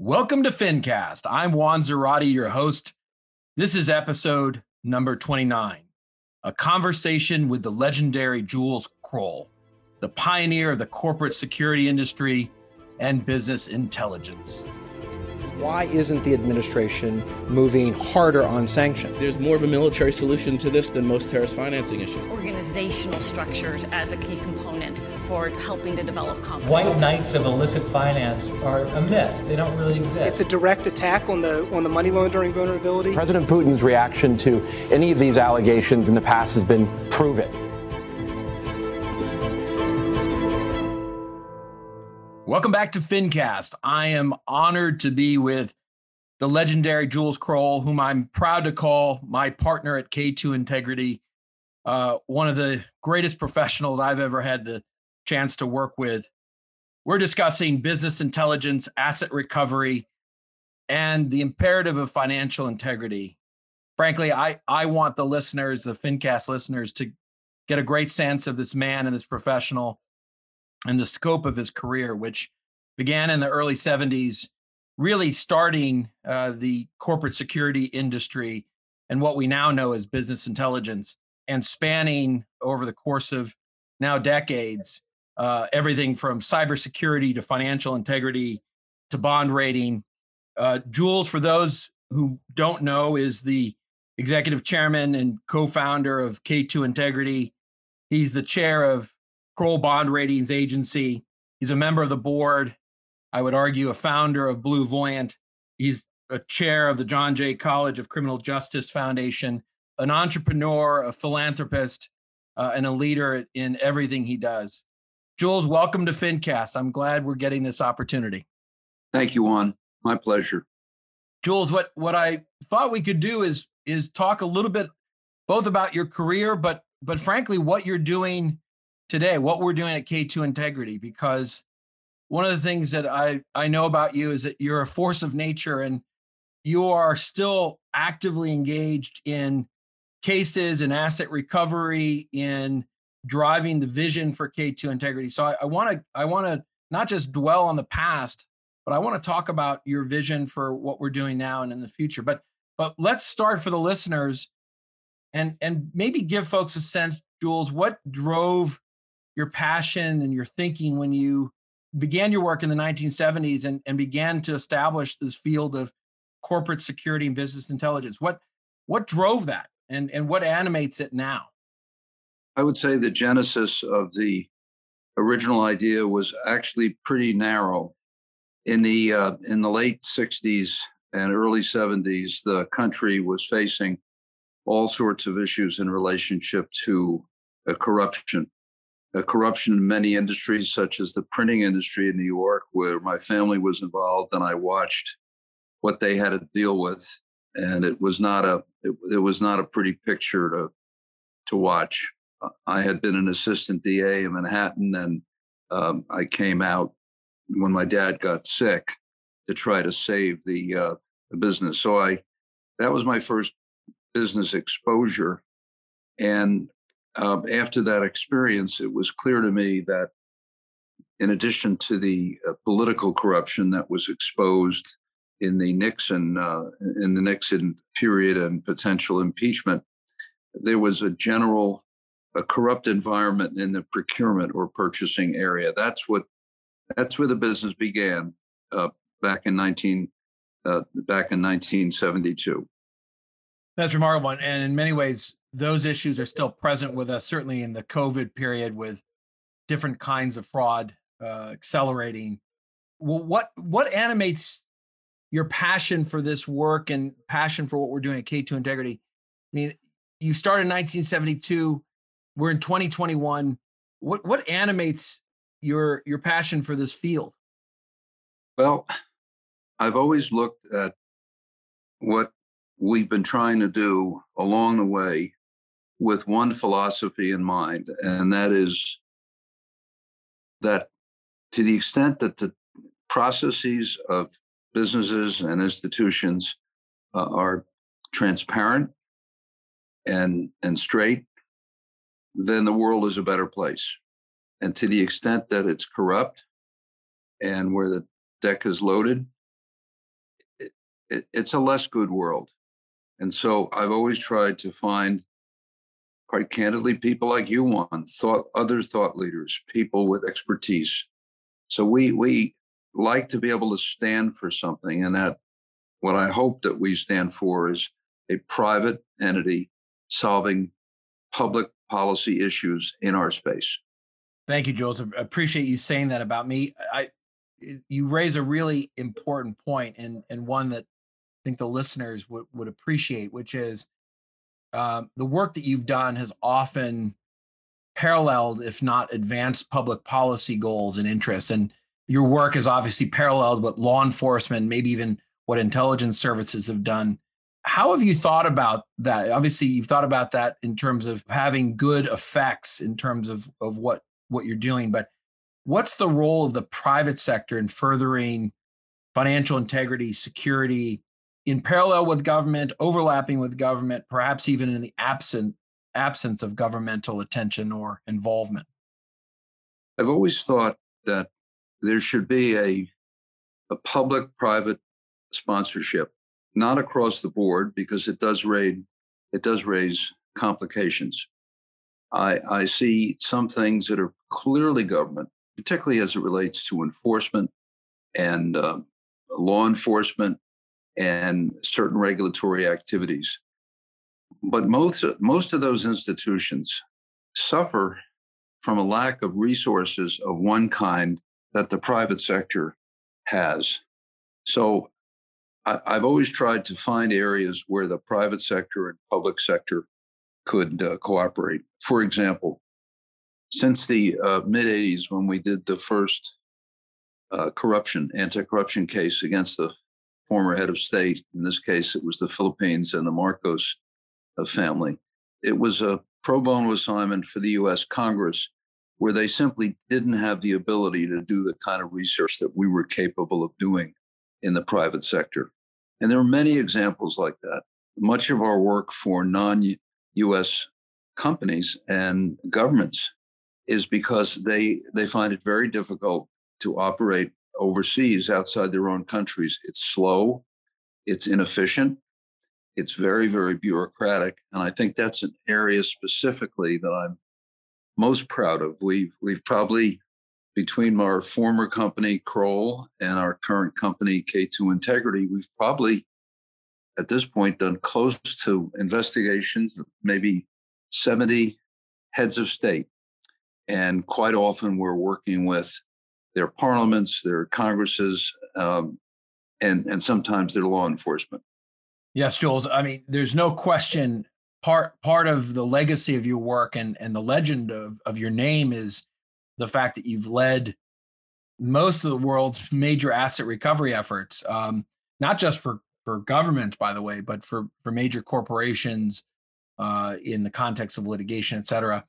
Welcome to FinCast. I'm Juan Zarate, your host. This is episode number 29, a conversation with the legendary Jules Kroll, the pioneer of the corporate security industry and business intelligence. Why isn't the administration moving harder on sanctions? There's more of a military solution to this than most terrorist financing issues. Organizational structures as a key component for helping to develop confidence. White knights of illicit finance are a myth. They don't really exist. It's a direct attack on the on the money laundering vulnerability. President Putin's reaction to any of these allegations in the past has been proven. Welcome back to FinCast. I am honored to be with the legendary Jules Kroll, whom I'm proud to call my partner at K2 Integrity, uh, one of the greatest professionals I've ever had the chance to work with. We're discussing business intelligence, asset recovery, and the imperative of financial integrity. Frankly, I, I want the listeners, the FinCast listeners, to get a great sense of this man and this professional and the scope of his career, which began in the early 70s, really starting uh, the corporate security industry and what we now know as business intelligence, and spanning over the course of now decades uh, everything from cybersecurity to financial integrity to bond rating. Uh, Jules, for those who don't know, is the executive chairman and co-founder of K2 Integrity. He's the chair of Kroll Bond Ratings Agency. He's a member of the board. I would argue a founder of Blue Voyant. He's a chair of the John Jay College of Criminal Justice Foundation, an entrepreneur, a philanthropist, uh, and a leader in everything he does. Jules, welcome to FinCast. I'm glad we're getting this opportunity. Thank you, Juan. My pleasure. Jules, what what I thought we could do is is talk a little bit both about your career, but but frankly, what you're doing today, what we're doing at K2 Integrity, because one of the things that I, I know about you is that you're a force of nature and you are still actively engaged in cases and asset recovery in driving the vision for K2 integrity. So I want to I want to not just dwell on the past, but I want to talk about your vision for what we're doing now and in the future. But but let's start for the listeners and and maybe give folks a sense, Jules, what drove your passion and your thinking when you began your work in the 1970s and, and began to establish this field of corporate security and business intelligence. What what drove that and, and what animates it now? I would say the genesis of the original idea was actually pretty narrow. In the uh, in the late 60s and early 70s, the country was facing all sorts of issues in relationship to uh, corruption uh, corruption in many industries, such as the printing industry in New York, where my family was involved, and I watched what they had to deal with, and it was not a it, it was not a pretty picture to to watch. I had been an assistant DA in Manhattan, and um, I came out when my dad got sick to try to save the, uh, the business. So I that was my first business exposure, and um, after that experience, it was clear to me that in addition to the uh, political corruption that was exposed in the Nixon uh, in the Nixon period and potential impeachment, there was a general a corrupt environment in the procurement or purchasing area. That's what that's where the business began uh, back in nineteen uh, back in nineteen seventy two. That's remarkable, and in many ways, those issues are still present with us, certainly in the COVID period with different kinds of fraud uh, accelerating. Well, what what animates your passion for this work and passion for what we're doing at K2 Integrity? I mean, you started in 1972. We're in 2021. What what animates your your passion for this field? Well, I've always looked at what we've been trying to do along the way with one philosophy in mind, and that is that to the extent that the processes of businesses and institutions uh, are transparent and and straight, then the world is a better place. And to the extent that it's corrupt and where the deck is loaded, it, it's a less good world. And so I've always tried to find, quite candidly, people like you on thought other thought leaders, people with expertise. So we we like to be able to stand for something, and that what I hope that we stand for is a private entity solving public policy issues in our space. Thank you, Jules. I appreciate you saying that about me. I you raise a really important point and and one that I think the listeners would would appreciate, which is um, the work that you've done has often paralleled, if not advanced, public policy goals and interests. And your work is obviously paralleled with law enforcement, maybe even what intelligence services have done. How have you thought about that? Obviously, you've thought about that in terms of having good effects in terms of, of what, what you're doing. But what's the role of the private sector in furthering financial integrity, security, in parallel with government, overlapping with government, perhaps even in the absent absence of governmental attention or involvement? I've always thought that there should be a a public private sponsorship, not across the board because it does raise it does raise complications. I I see some things that are clearly government, particularly as it relates to enforcement and uh, law enforcement and certain regulatory activities. But most most of those institutions suffer from a lack of resources of one kind that the private sector has. So I, have always tried to find areas where the private sector and public sector could uh, cooperate. For example, since the uh, mid 80s, when we did the first uh, corruption, anti corruption case against the former head of state, in this case, it was the Philippines and the Marcos uh, family, it was a pro bono assignment for the US Congress where they simply didn't have the ability to do the kind of research that we were capable of doing in the private sector. And there are many examples like that. Much of our work for non US companies and governments is because they, they find it very difficult to operate overseas outside their own countries. It's slow, it's inefficient, it's very, very bureaucratic. And I think that's an area specifically that I'm most proud of. We've we've probably between our former company Kroll and our current company K2 Integrity, we've probably at this point done close to investigations, maybe 70 heads of state. And quite often we're working with their parliaments, their congresses, um, and, and sometimes their law enforcement. Yes, Jules. I mean, there's no question part part of the legacy of your work and and the legend of, of your name is the fact that you've led most of the world's major asset recovery efforts um, not just for for governments by the way but for for major corporations uh, in the context of litigation et cetera.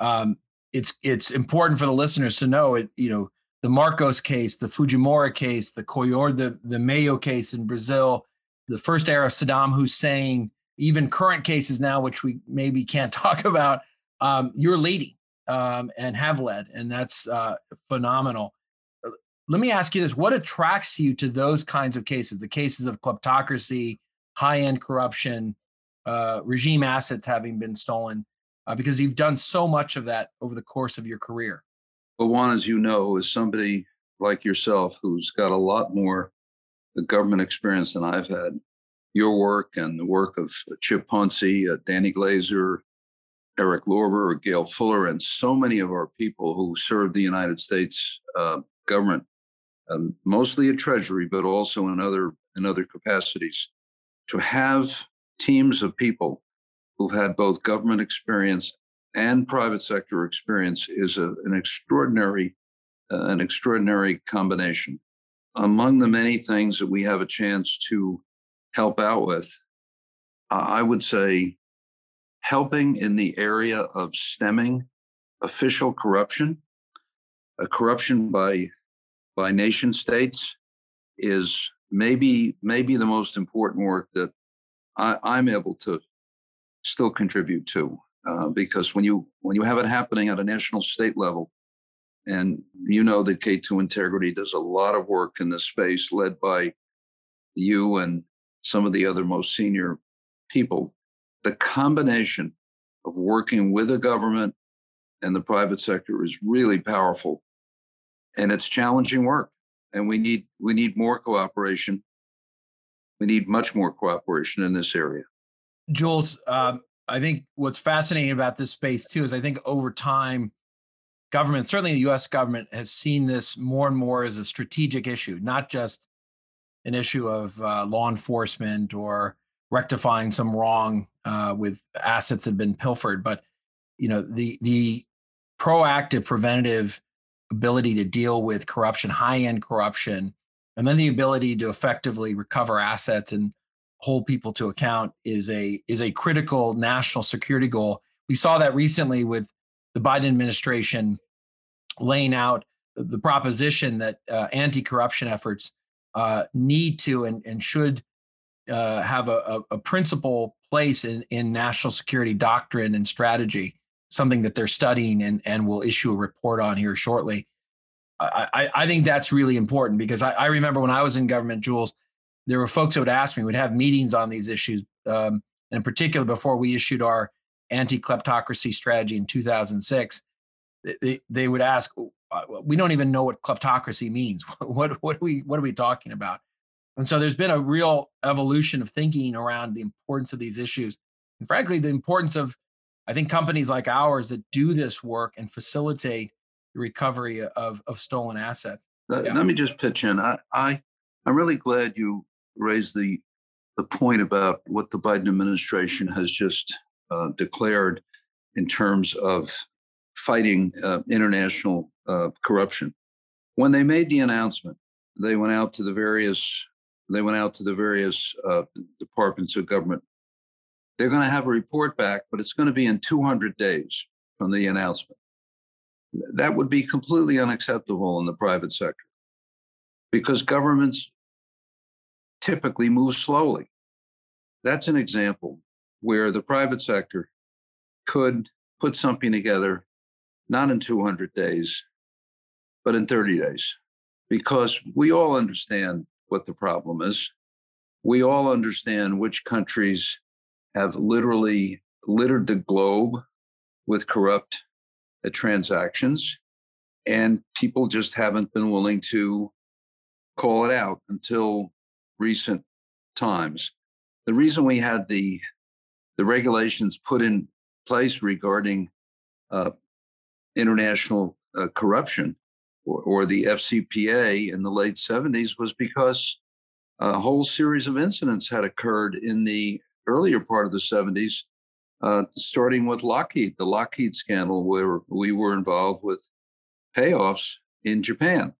Um, it's it's important for the listeners to know it you know the marcos case the fujimori case the collor the the mayo case in brazil the first era of saddam hussein even current cases now, which we maybe can't talk about, um, you're leading um, and have led, and that's uh, phenomenal. Uh, let me ask you this: What attracts you to those kinds of cases? The cases of kleptocracy, high-end corruption, uh, regime assets having been stolen, uh, because you've done so much of that over the course of your career. Well, Juan, as you know, is somebody like yourself who's got a lot more government experience than I've had your work and the work of Chip Poncy, uh, Danny Glaser, Eric Lorber, Gail Fuller, and so many of our people who serve the United States uh, government, um, mostly at Treasury, but also in other in other capacities. To have teams of people who've had both government experience and private sector experience is a, an extraordinary uh, an extraordinary combination. Among the many things that we have a chance to help out with, I would say helping in the area of stemming official corruption, a corruption by by nation states is maybe maybe the most important work that I, am able to still contribute to. Uh, because when you when you have it happening at a national state level, and you know that K2 Integrity does a lot of work in this space, led by you and some of the other most senior people. The combination of working with the government and the private sector is really powerful, and it's challenging work. And we need we need more cooperation. We need much more cooperation in this area. Jules, um, I think what's fascinating about this space too is I think over time, government, certainly the US government, has seen this more and more as a strategic issue, not just an issue of uh, law enforcement or rectifying some wrong uh, with assets that have been pilfered, but you know the the proactive preventative ability to deal with corruption, high end corruption, and then the ability to effectively recover assets and hold people to account is a is a critical national security goal. We saw that recently with the Biden administration laying out the proposition that uh, anti-corruption efforts uh, need to and, and should uh, have a, a, principal place in, in national security doctrine and strategy, something that they're studying and, and will issue a report on here shortly. I, I think that's really important because I, I remember when I was in government, Jules, there were folks that would ask me, we'd have meetings on these issues. Um, and in particular, before we issued our anti kleptocracy strategy in 2006, they, they would ask, uh, we don't even know what kleptocracy means. what, what, are we, what are we talking about? And so there's been a real evolution of thinking around the importance of these issues. And frankly, the importance of, I think, companies like ours that do this work and facilitate the recovery of, of stolen assets. Let, yeah. let me just pitch in. I, I, I'm really glad you raised the, the point about what the Biden administration has just uh, declared in terms of fighting uh, international uh, corruption. When they made the announcement, they went out to the various they went out to the various uh, departments of government. They're going to have a report back, but it's going to be in 200 days from the announcement. That would be completely unacceptable in the private sector because governments typically move slowly. That's an example where the private sector could put something together not in 200 days, but in 30 days, because we all understand what the problem is. We all understand which countries have literally littered the globe with corrupt uh, transactions, and people just haven't been willing to call it out until recent times. The reason we had the the regulations put in place regarding uh, international uh, corruption or, or, the FCPA in the late 70s was because a whole series of incidents had occurred in the earlier part of the 70s, uh, starting with Lockheed, the Lockheed scandal, where we were involved with payoffs in Japan.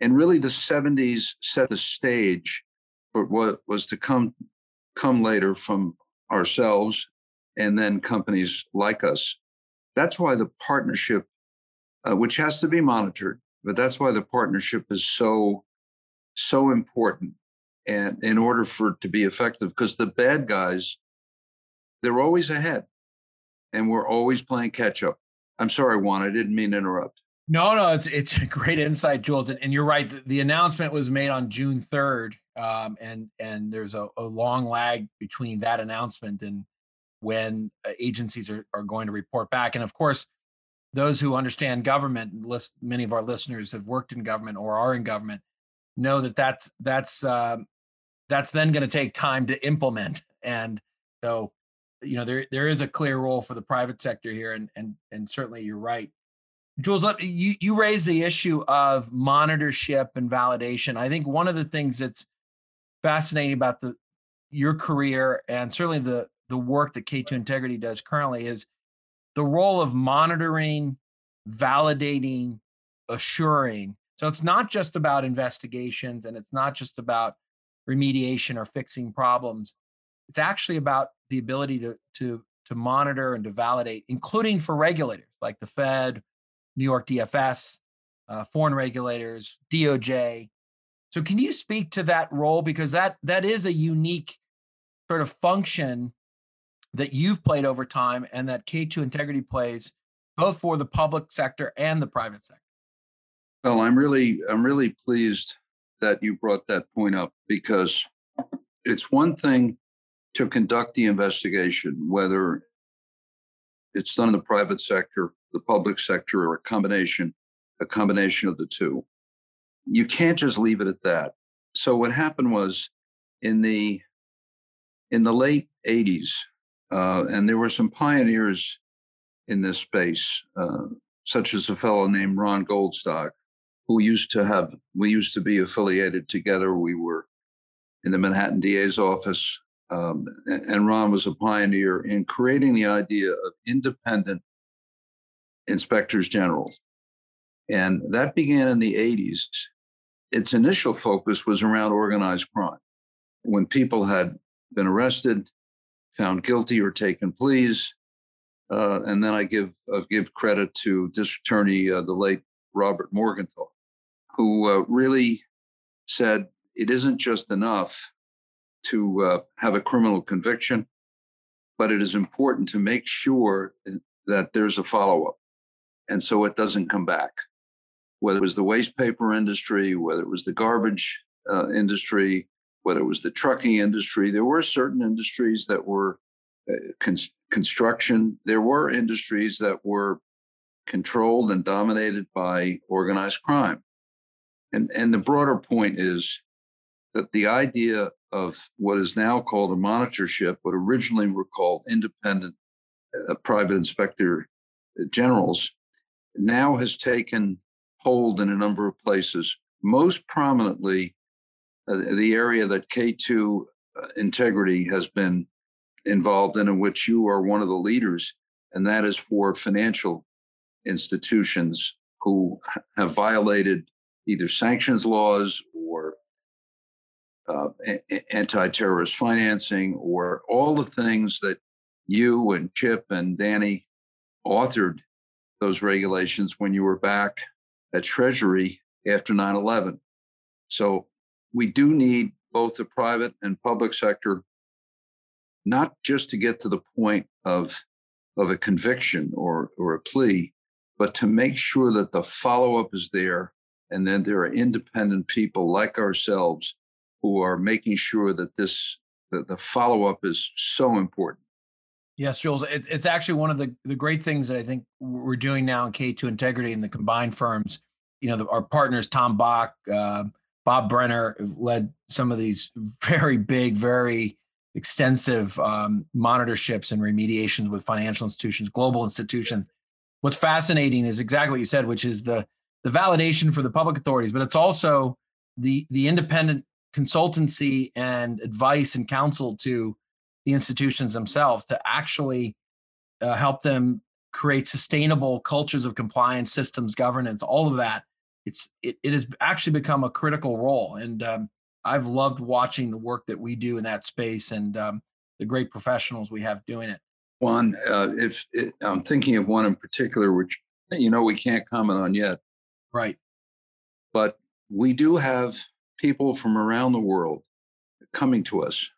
And really, the 70s set the stage for what was to come come later from ourselves and then companies like us. That's why the partnership, uh, which has to be monitored, but that's why the partnership is so so important and in order for it to be effective because the bad guys they're always ahead and we're always playing catch up. I'm sorry juan i didn't mean to interrupt. No no it's it's a great insight jules and, and you're right the, the, announcement was made on june 3rd um, and and there's a, a long lag between that announcement and when uh, agencies are, are going to report back and of course those who understand government list many of our listeners have worked in government or are in government know that that's that's um, that's then going to take time to implement. And so you know there there is a clear role for the private sector here and and and certainly you're right. Jules you you raised the issue of monitorship and validation. I think one of the things that's fascinating about the your career and certainly the the work that k2 integrity does currently is the role of monitoring validating assuring so it's not just about investigations and it's not just about remediation or fixing problems. It's actually about the ability to to to monitor and to validate, including for regulators like the Fed, New York DFS, uh, foreign regulators, DOJ. So can you speak to that role because that that is a unique sort of function that you've played over time and that K2 Integrity plays both for the public sector and the private sector? Well, I'm really I'm really pleased that you brought that point up because it's one thing to conduct the investigation, whether it's done in the private sector, the public sector, or a combination, a combination of the two. You can't just leave it at that. So what happened was in the in the late 80s, uh, and there were some pioneers in this space, uh, such as a fellow named Ron Goldstock, who used to have, we used to be affiliated together. We were in the Manhattan DA's office. Um, and Ron was a pioneer in creating the idea of independent inspectors general. And that began in the 80s. Its initial focus was around organized crime. When people had been arrested, found guilty, or taken pleas, uh, and then I give uh, give credit to District Attorney uh, the late Robert Morgenthau, who uh, really said it isn't just enough to uh, have a criminal conviction, but it is important to make sure that there's a follow up, and so it doesn't come back. Whether it was the waste paper industry, whether it was the garbage uh, industry, whether it was the trucking industry, there were certain industries that were construction. There were industries that were controlled and dominated by organized crime. And, and the broader point is that the idea of what is now called a monitorship, what originally were called independent uh, private inspector generals, now has taken hold in a number of places. Most prominently, uh, the area that K2 uh, integrity has been involved in, in which you are one of the leaders, and that is for financial institutions who have violated either sanctions laws or uh, anti-terrorist financing or all the things that you and Chip and Danny authored those regulations when you were back at Treasury after 9 11. So we do need both the private and public sector not just to get to the point of of a conviction or or a plea, but to make sure that the follow up is there, and then there are independent people like ourselves who are making sure that this that the follow up is so important. Yes, Jules, it's, actually one of the, the great things that I think we're doing now in K2 Integrity and the combined firms. You know, the, our partners, Tom Bach, uh, Bob Brenner, led some of these very big, very extensive um, monitorships and remediations with financial institutions, global institutions. What's fascinating is exactly what you said, which is the the validation for the public authorities, but it's also the the independent consultancy and advice and counsel to the institutions themselves to actually uh, help them create sustainable cultures of compliance systems governance all of that it's it, it has actually become a critical role and um, I've loved watching the work that we do in that space and um, the great professionals we have doing it. One, uh, if it, I'm thinking of one in particular, which you know we can't comment on yet, right? But we do have people from around the world coming to us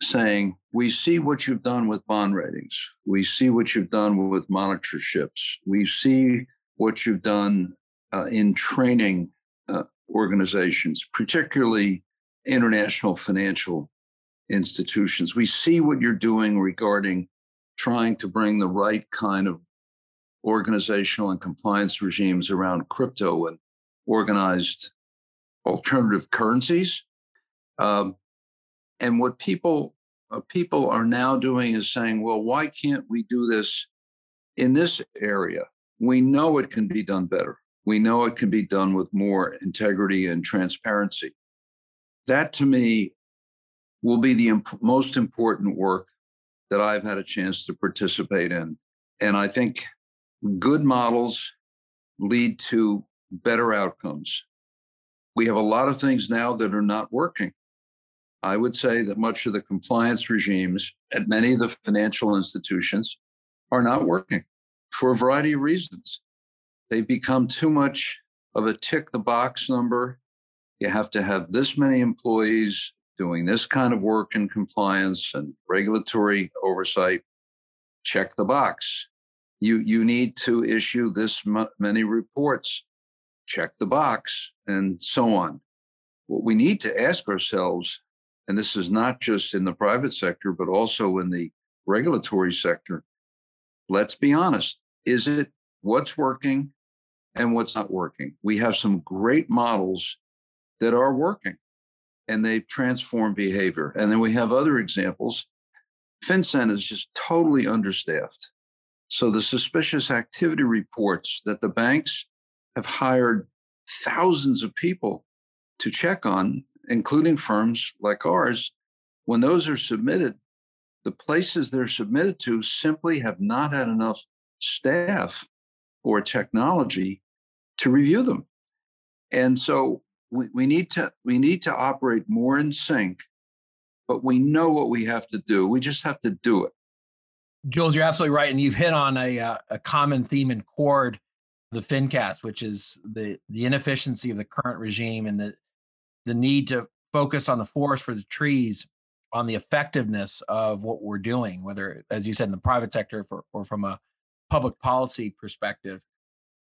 saying, "We see what you've done with bond ratings. We see what you've done with monitorships. We see what you've done uh, in training uh, organizations, particularly international financial institutions. We see what you're doing regarding trying to bring the right kind of organizational and compliance regimes around crypto and organized alternative currencies. Um, and what people uh, people are now doing is saying, well, why can't we do this in this area? We know it can be done better. We know it can be done with more integrity and transparency that to me will be the imp- most important work that I've had a chance to participate in. And I think good models lead to better outcomes. We have a lot of things now that are not working. I would say that much of the compliance regimes at many of the financial institutions are not working for a variety of reasons. They've become too much of a tick the box number you have to have this many employees doing this kind of work in compliance and regulatory oversight. Check the box. You, you need to issue this many reports. Check the box, and so on. What we need to ask ourselves and this is not just in the private sector, but also in the regulatory sector. Let's be honest. Is it what's working and what's not working? We have some great models that are working and they've transformed behavior. And then we have other examples. FinCEN is just totally understaffed. So the suspicious activity reports that the banks have hired thousands of people to check on, including firms like ours, when those are submitted, the places they're submitted to simply have not had enough staff or technology to review them. And so we, we need to we need to operate more in sync, but we know what we have to do. We just have to do it. Jules, you're absolutely right, and you've hit on a uh, a common theme and chord the FinCast, which is the the inefficiency of the current regime and the the need to focus on the forest for the trees, on the effectiveness of what we're doing, whether, as you said, in the private sector for, or from a public policy perspective.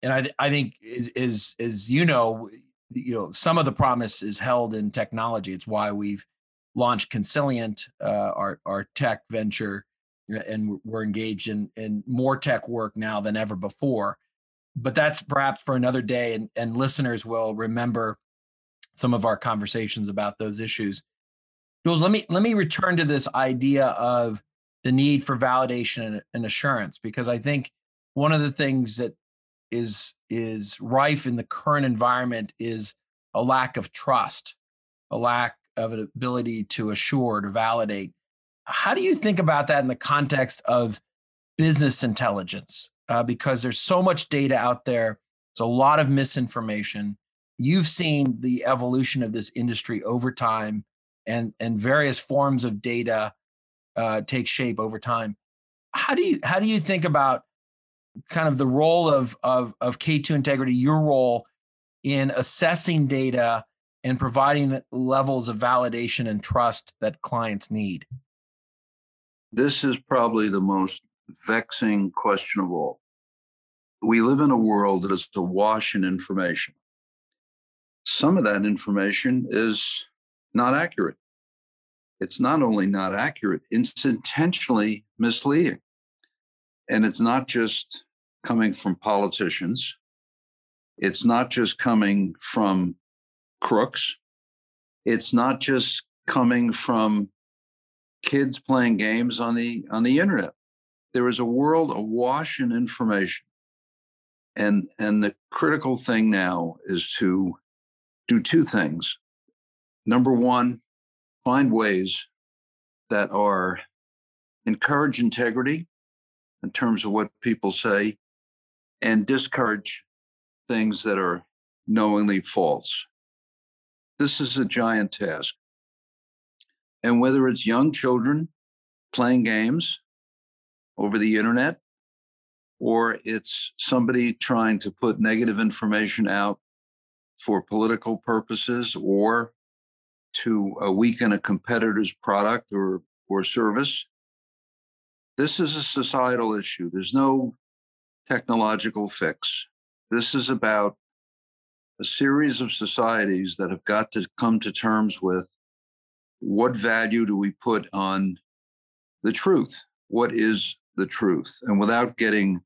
And I, I think is is as you know, you know, some of the promise is held in technology. It's why we've launched Consilient, uh, our our tech venture, and we're engaged in in more tech work now than ever before but that's perhaps for another day and, and listeners will remember some of our conversations about those issues jules let me let me return to this idea of the need for validation and assurance because i think one of the things that is is rife in the current environment is a lack of trust a lack of an ability to assure to validate how do you think about that in the context of business intelligence uh, because there's so much data out there. It's a lot of misinformation. You've seen the evolution of this industry over time, and and various forms of data uh, take shape over time. How do you how do you think about kind of the role of of of K2 integrity, your role in assessing data and providing the levels of validation and trust that clients need? This is probably the most vexing question of all. We live in a world that is awash in information. Some of that information is not accurate. It's not only not accurate, it's intentionally misleading. And it's not just coming from politicians, it's not just coming from crooks, it's not just coming from kids playing games on the on the internet there is a world awash in information. And, and the critical thing now is to do two things. Number one, find ways that are encourage integrity in terms of what people say and discourage things that are knowingly false. This is a giant task. And whether it's young children playing games over the internet, or it's somebody trying to put negative information out for political purposes or to uh, weaken a competitor's product or, or service. This is a societal issue. There's no technological fix. This is about a series of societies that have got to come to terms with what value do we put on the truth? What is the truth. And without getting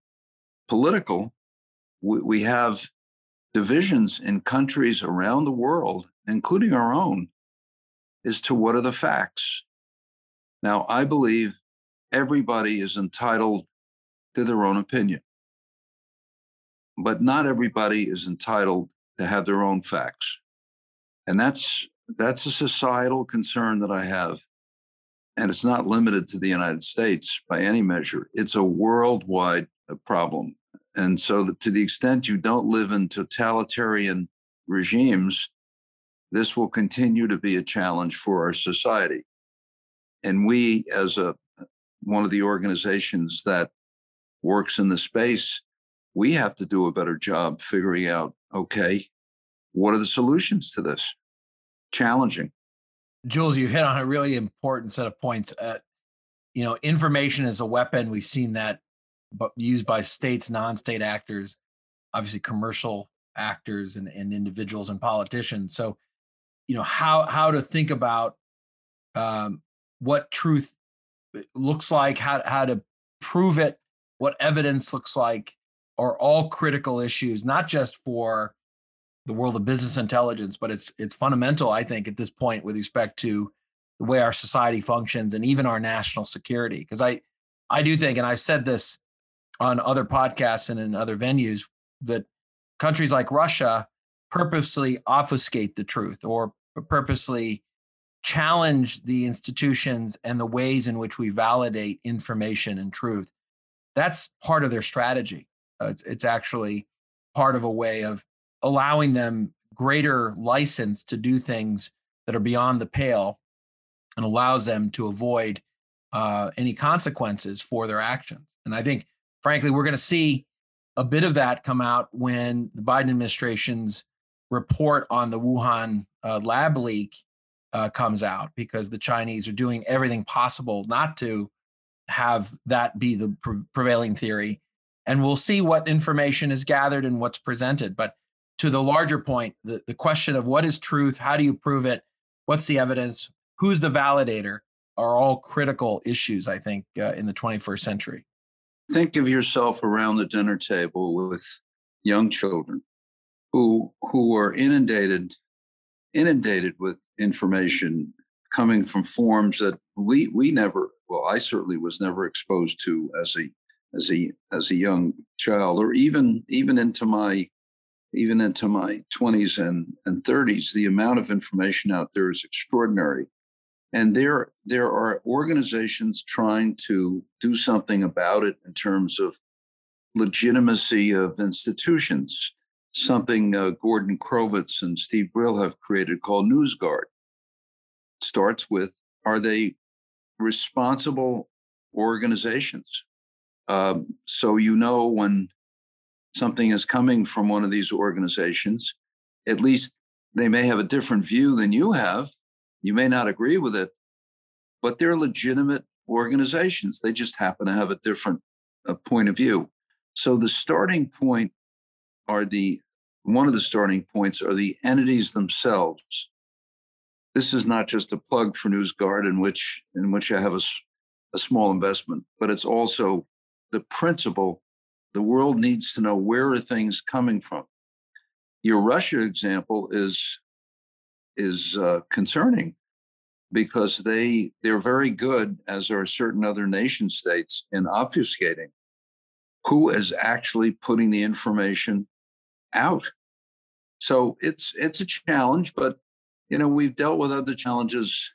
political, we, have divisions in countries around the world, including our own, as to what are the facts. Now, I believe everybody is entitled to their own opinion, but not everybody is entitled to have their own facts. And that's that's a societal concern that I have and it's not limited to the United States by any measure. It's a worldwide uh, problem. And so, to the extent you don't live in totalitarian regimes, this will continue to be a challenge for our society. And we, as a one of the organizations that works in the space, we have to do a better job figuring out okay, what are the solutions to this? Challenging. Jules, you hit on a really important set of points. Uh, you know, information is a weapon. We've seen that used by states, non-state actors, obviously commercial actors and, and individuals and politicians. So, you know, how how to think about um, what truth uh, looks like, how how to prove it, what evidence looks like, are all critical issues, not just for the world of business intelligence, but it's it's fundamental, I think, at this point with respect to the way our society functions and even our national security. Because I I do think, and I've said this on other podcasts and in other venues, that countries like Russia purposely obfuscate the truth or purposely challenge the institutions and the ways in which we validate information and truth. That's part of their strategy. Uh, it's, it's actually part of a way of allowing them greater license to do things that are beyond the pale and allows them to avoid uh, any consequences for their actions. And I think, frankly, we're going to see a bit of that come out when the Biden administration's report on the Wuhan uh, lab leak uh, comes out, because the Chinese are doing everything possible not to have that be the pre- prevailing theory. And we'll see what information is gathered and what's presented. But to the larger point, the, the question of what is truth, how do you prove it, what's the evidence, who's the validator, are all critical issues, I think, uh, in the 21st century. Think of yourself around the dinner table with young children who who are inundated inundated with information coming from forms that we we never well I certainly was never exposed to as a as a as a young child or even even into my even into my 20s and and 30s the amount of information out there is extraordinary. And there there are organizations trying to do something about it in terms of legitimacy of institutions. Something uh, gordon crovitz and steve brill have created called newsguard. Starts with are they responsible organizations um, so you know when something is coming from one of these organizations at least they may have a different view than you have you may not agree with it, but they're legitimate organizations. They just happen to have a different uh, point of view. So the starting point are the one of the starting points are the entities themselves. This is not just a plug for NewsGuard in which in which I have a, a small investment, but it's also the principle. The world needs to know where are things coming from. Your Russia example is is uh, concerning because they they're very good, as are certain other nation states, in obfuscating who is actually putting the information out. So it's it's a challenge, but you know we've dealt with other challenges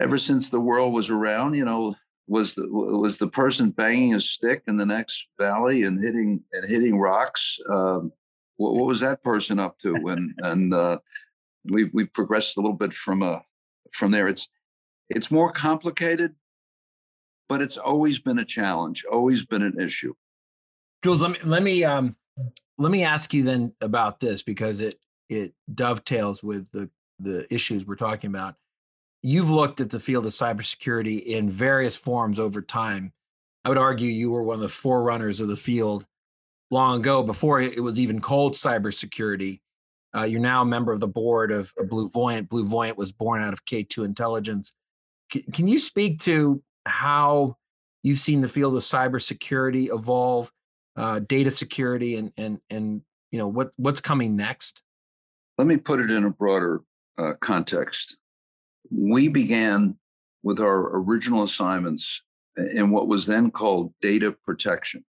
ever since the world was around. You know, was the was the person banging a stick in the next valley and hitting and hitting rocks? Um, what, what, was that person up to? And and uh, we've we've progressed a little bit from a from there. It's it's more complicated, but it's always been a challenge, always been an issue. Jules, let me let me um let me ask you then about this because it it dovetails with the the issues we're talking about. You've looked at the field of cybersecurity in various forms over time. I would argue you were one of the forerunners of the field long ago before it was even called cybersecurity. Uh, you're now a member of the board of, of Blue Voyant. Blue Voyant was born out of K2 Intelligence. C- can you speak to how you've seen the field of cybersecurity evolve, uh, data security, and and and you know what what's coming next? Let me put it in a broader uh, context. We began with our original assignments in what was then called data protection.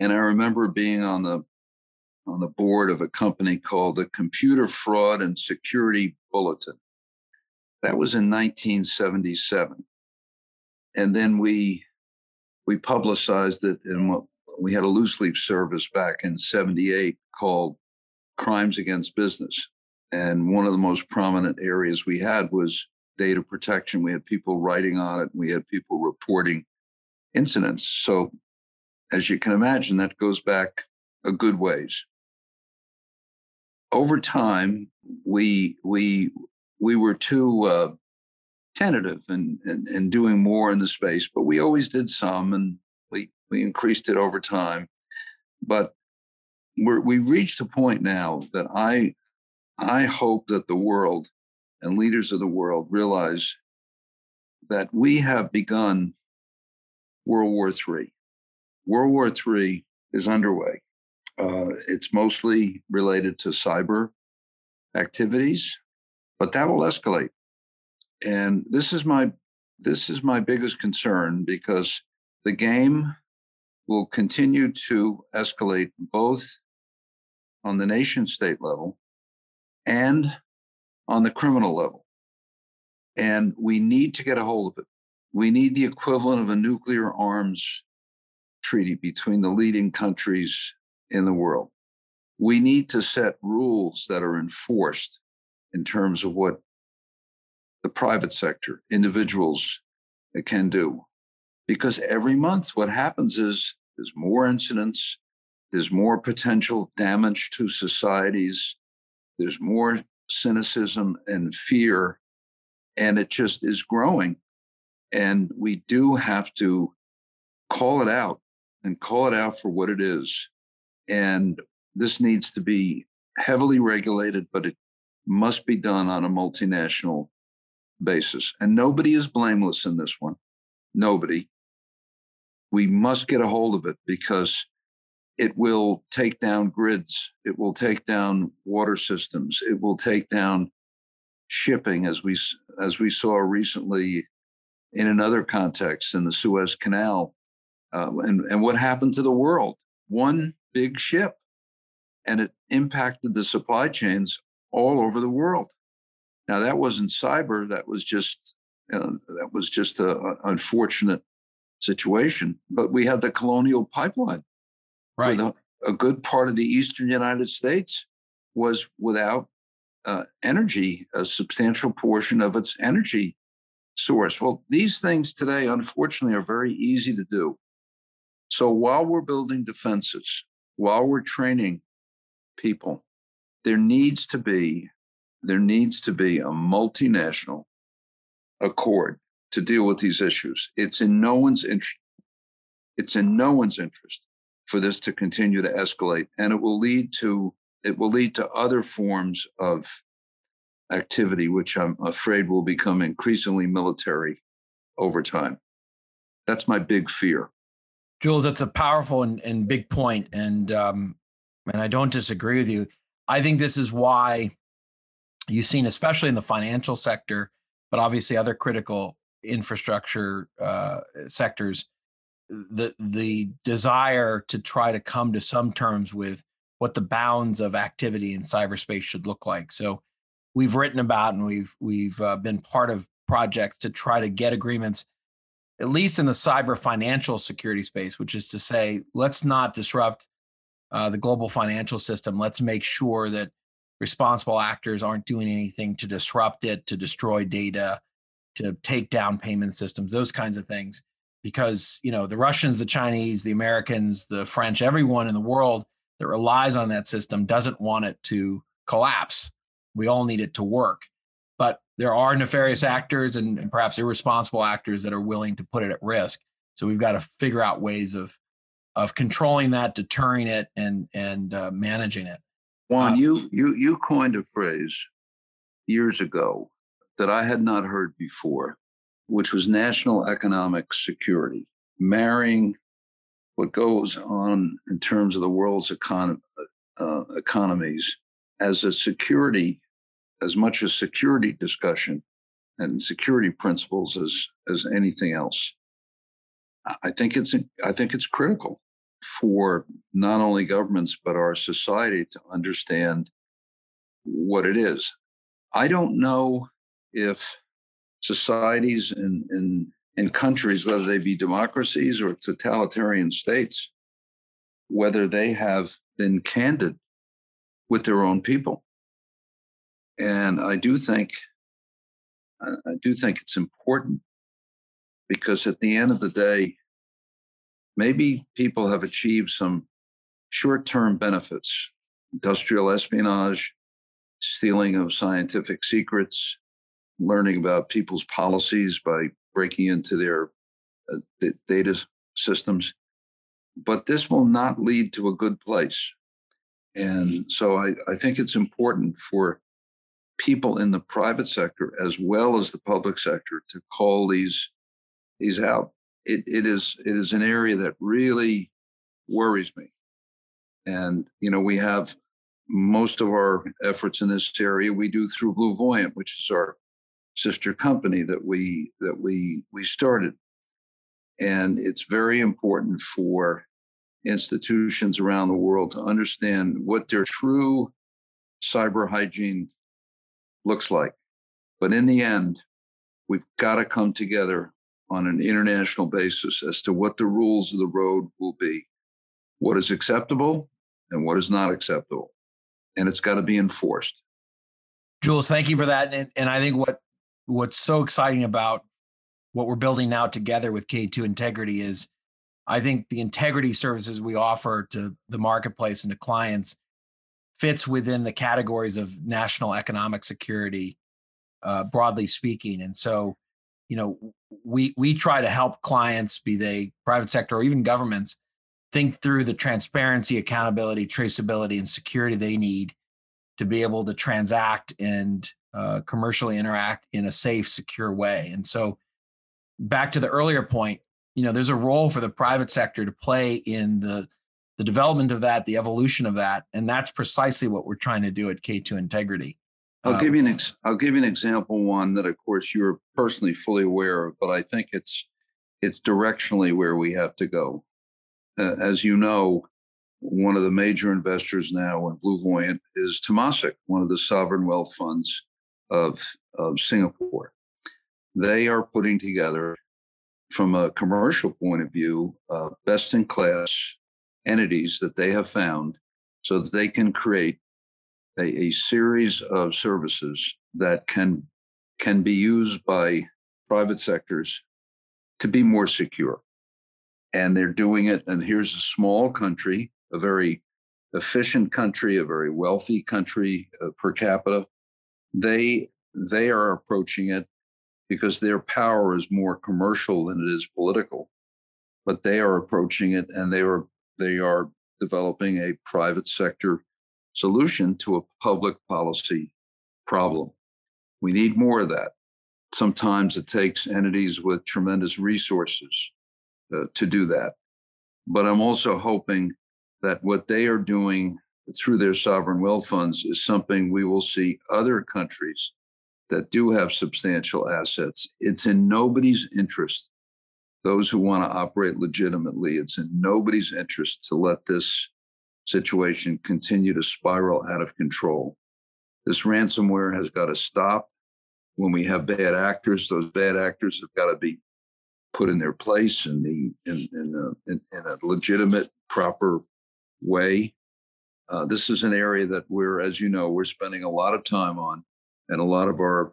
And I remember being on the on the board of a company called the Computer Fraud and Security Bulletin. That was in 1977. And then we we publicized it in what we had a loose leaf service back in 78 called Crimes Against Business. And one of the most prominent areas we had was data protection. We had people writing on it, and we had people reporting incidents. So, as you can imagine, that goes back a good ways over time, we we we were too uh, tentative and and and doing more in the space, but we always did some, and we we increased it over time. But we're we reached a point now that I I hope that the world and leaders of the world realize that we have begun World War III. World War III is underway. Uh, it's mostly related to cyber activities, but that will escalate. And this is my this is my biggest concern because the game will continue to escalate both on the nation state level and on the criminal level. And we need to get a hold of it. We need the equivalent of a nuclear arms treaty between the leading countries in the world. We need to set rules that are enforced in terms of what the private sector, individuals uh, can do. Because every month, what happens is there's more incidents, there's more potential damage to societies, there's more cynicism and fear, and it just is growing. And we do have to call it out and call it out for what it is. And this needs to be heavily regulated, but it must be done on a multinational basis. And nobody is blameless in this one. Nobody. We must get a hold of it because it will take down grids, it will take down water systems, it will take down shipping, as we as we saw recently in another context in the Suez Canal, uh, and and what happened to the world? One big ship, and it impacted the supply chains all over the world. Now that wasn't cyber; that was just that was just an unfortunate situation. But we had the Colonial Pipeline, right? A, a, good part of the eastern United States was without uh, energy, a substantial portion of its energy source. Well, these things today, unfortunately, are very easy to do. So while we're building defenses, while we're training people, there needs to be there needs to be a multinational accord to deal with these issues. It's in no one's interest. It's in no one's interest for this to continue to escalate, and it will lead to it will lead to other forms of activity, which I'm afraid will become increasingly military over time. That's my big fear. Jules, that's a powerful and, and big point, and um, and I don't disagree with you. I think this is why you've seen, especially in the financial sector, but obviously other critical infrastructure uh, sectors, the the desire to try to come to some terms with what the bounds of activity in cyberspace should look like. So we've written about and we've we've uh, been part of projects to try to get agreements at least in the cyber financial security space which is to say let's not disrupt uh, the global financial system let's make sure that responsible actors aren't doing anything to disrupt it to destroy data to take down payment systems those kinds of things because you know the russians the chinese the americans the french everyone in the world that relies on that system doesn't want it to collapse we all need it to work. But there are nefarious actors and, and perhaps irresponsible actors that are willing to put it at risk. So we've got to figure out ways of of controlling that, deterring it, and and uh, managing it. Juan, uh, you you you coined a phrase years ago that I had not heard before, which was national economic security, marrying what goes on in terms of the world's econ- uh, economies as a security, as much as security discussion and security principles as as anything else. I think it's I think it's critical for not only governments but our society to understand what it is. I don't know if societies and, in in countries, whether they be democracies or totalitarian states, whether they have been candid with their own people. And I do think, I do think it's important because at the end of the day, maybe people have achieved some short term benefits industrial espionage, stealing of scientific secrets, learning about people's policies by breaking into their uh, data systems. But this will not lead to a good place. And so I, I think it's important for people in the private sector as well as the public sector to call these these out. It, it is it is an area that really worries me. And you know, we have most of our efforts in this area we do through Blue Voyant, which is our sister company that we that we we started. And it's very important for institutions around the world to understand what their true cyber hygiene looks like. But in the end, we've got to come together on an international basis as to what the rules of the road will be, what is acceptable and what is not acceptable. And it's got to be enforced. Jules, thank you for that. And, and I think what what's so exciting about what we're building now together with K2 Integrity is I think the integrity services we offer to the marketplace and to clients fits within the categories of national economic security, uh, broadly speaking. And so, you know, we we try to help clients, be they private sector or even governments, think through the transparency, accountability, traceability, and security they need to be able to transact and uh, commercially interact in a safe, secure way. And so, back to the earlier point, you know, there's a role for the private sector to play in the the development of that, the evolution of that, and that's precisely what we're trying to do at K2 Integrity. I'll um, give you an ex- I'll give you an example one that of course you're personally fully aware of, but I think it's it's directionally where we have to go. Uh, as you know, one of the major investors now in Blue Voyant is Temasek, one of the sovereign wealth funds of, of Singapore. They are putting together, from a commercial point of view, uh, best in class entities that they have found so that they can create a, a series of services that can can be used by private sectors to be more secure and they're doing it and here's a small country a very efficient country a very wealthy country uh, per capita they they are approaching it because their power is more commercial than it is political but they are approaching it and they are they are developing a private sector solution to a public policy problem. We need more of that. Sometimes it takes entities with tremendous resources uh, to do that. But I'm also hoping that what they are doing through their sovereign wealth funds is something we will see other countries that do have substantial assets. It's in nobody's interest those who want to operate legitimately. It's in nobody's interest to let this situation continue to spiral out of control. This ransomware has got to stop. When we have bad actors, those bad actors have got to be put in their place in the in in a, in, in a legitimate, proper way. Uh, this is an area that we're, as you know, we're spending a lot of time on, and a lot of our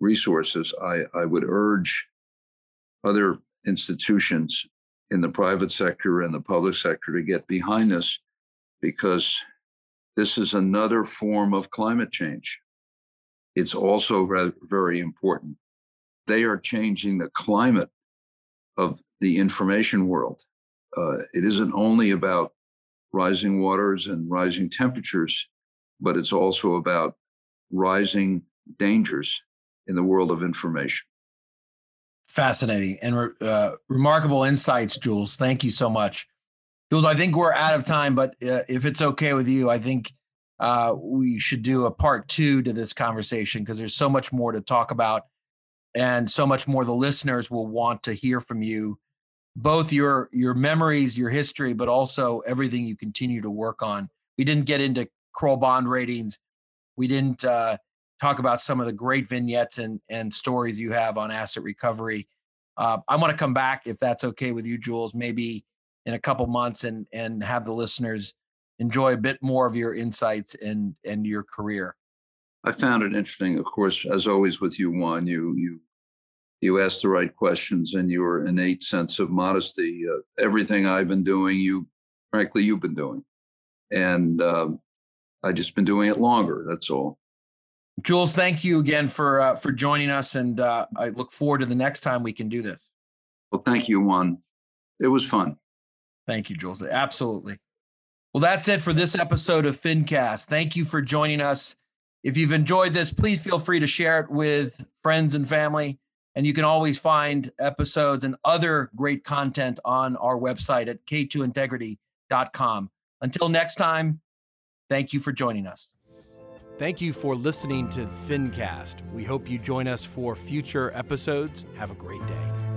resources. I I would urge other institutions in the private sector and the public sector to get behind this because this is another form of climate change. It's also very important. They are changing the climate of the information world. Uh, it isn't only about rising waters and rising temperatures, but it's also about rising dangers in the world of information. Fascinating and uh, remarkable insights, Jules. Thank you so much. Jules, I think we're out of time, but uh, if it's okay with you, I think uh, we should do a part two to this conversation because there's so much more to talk about and so much more the listeners will want to hear from you both your your memories your history but also everything you continue to work on we didn't get into Kroll bond ratings we didn't uh, talk about some of the great vignettes and, and stories you have on asset recovery. Uh, I want to come back if that's okay with you, Jules, maybe in a couple months and and have the listeners enjoy a bit more of your insights and and your career. I found it interesting, of course, as always with you, Juan. You you you ask the right questions and your innate sense of modesty. Uh, everything I've been doing, you frankly you've been doing, and um, I just been doing it longer. That's all. Jules, thank you again for uh, for joining us, and uh, I look forward to the next time we can do this. Well, thank you, Juan. It was fun. Thank you, Jules. Absolutely. Well, that's it for this episode of FinCast. Thank you for joining us. If you've enjoyed this, please feel free to share it with friends and family. And you can always find episodes and other great content on our website at k2integrity.com. Until next time, thank you for joining us. Thank you for listening to FinCast. We hope you join us for future episodes. Have a great day.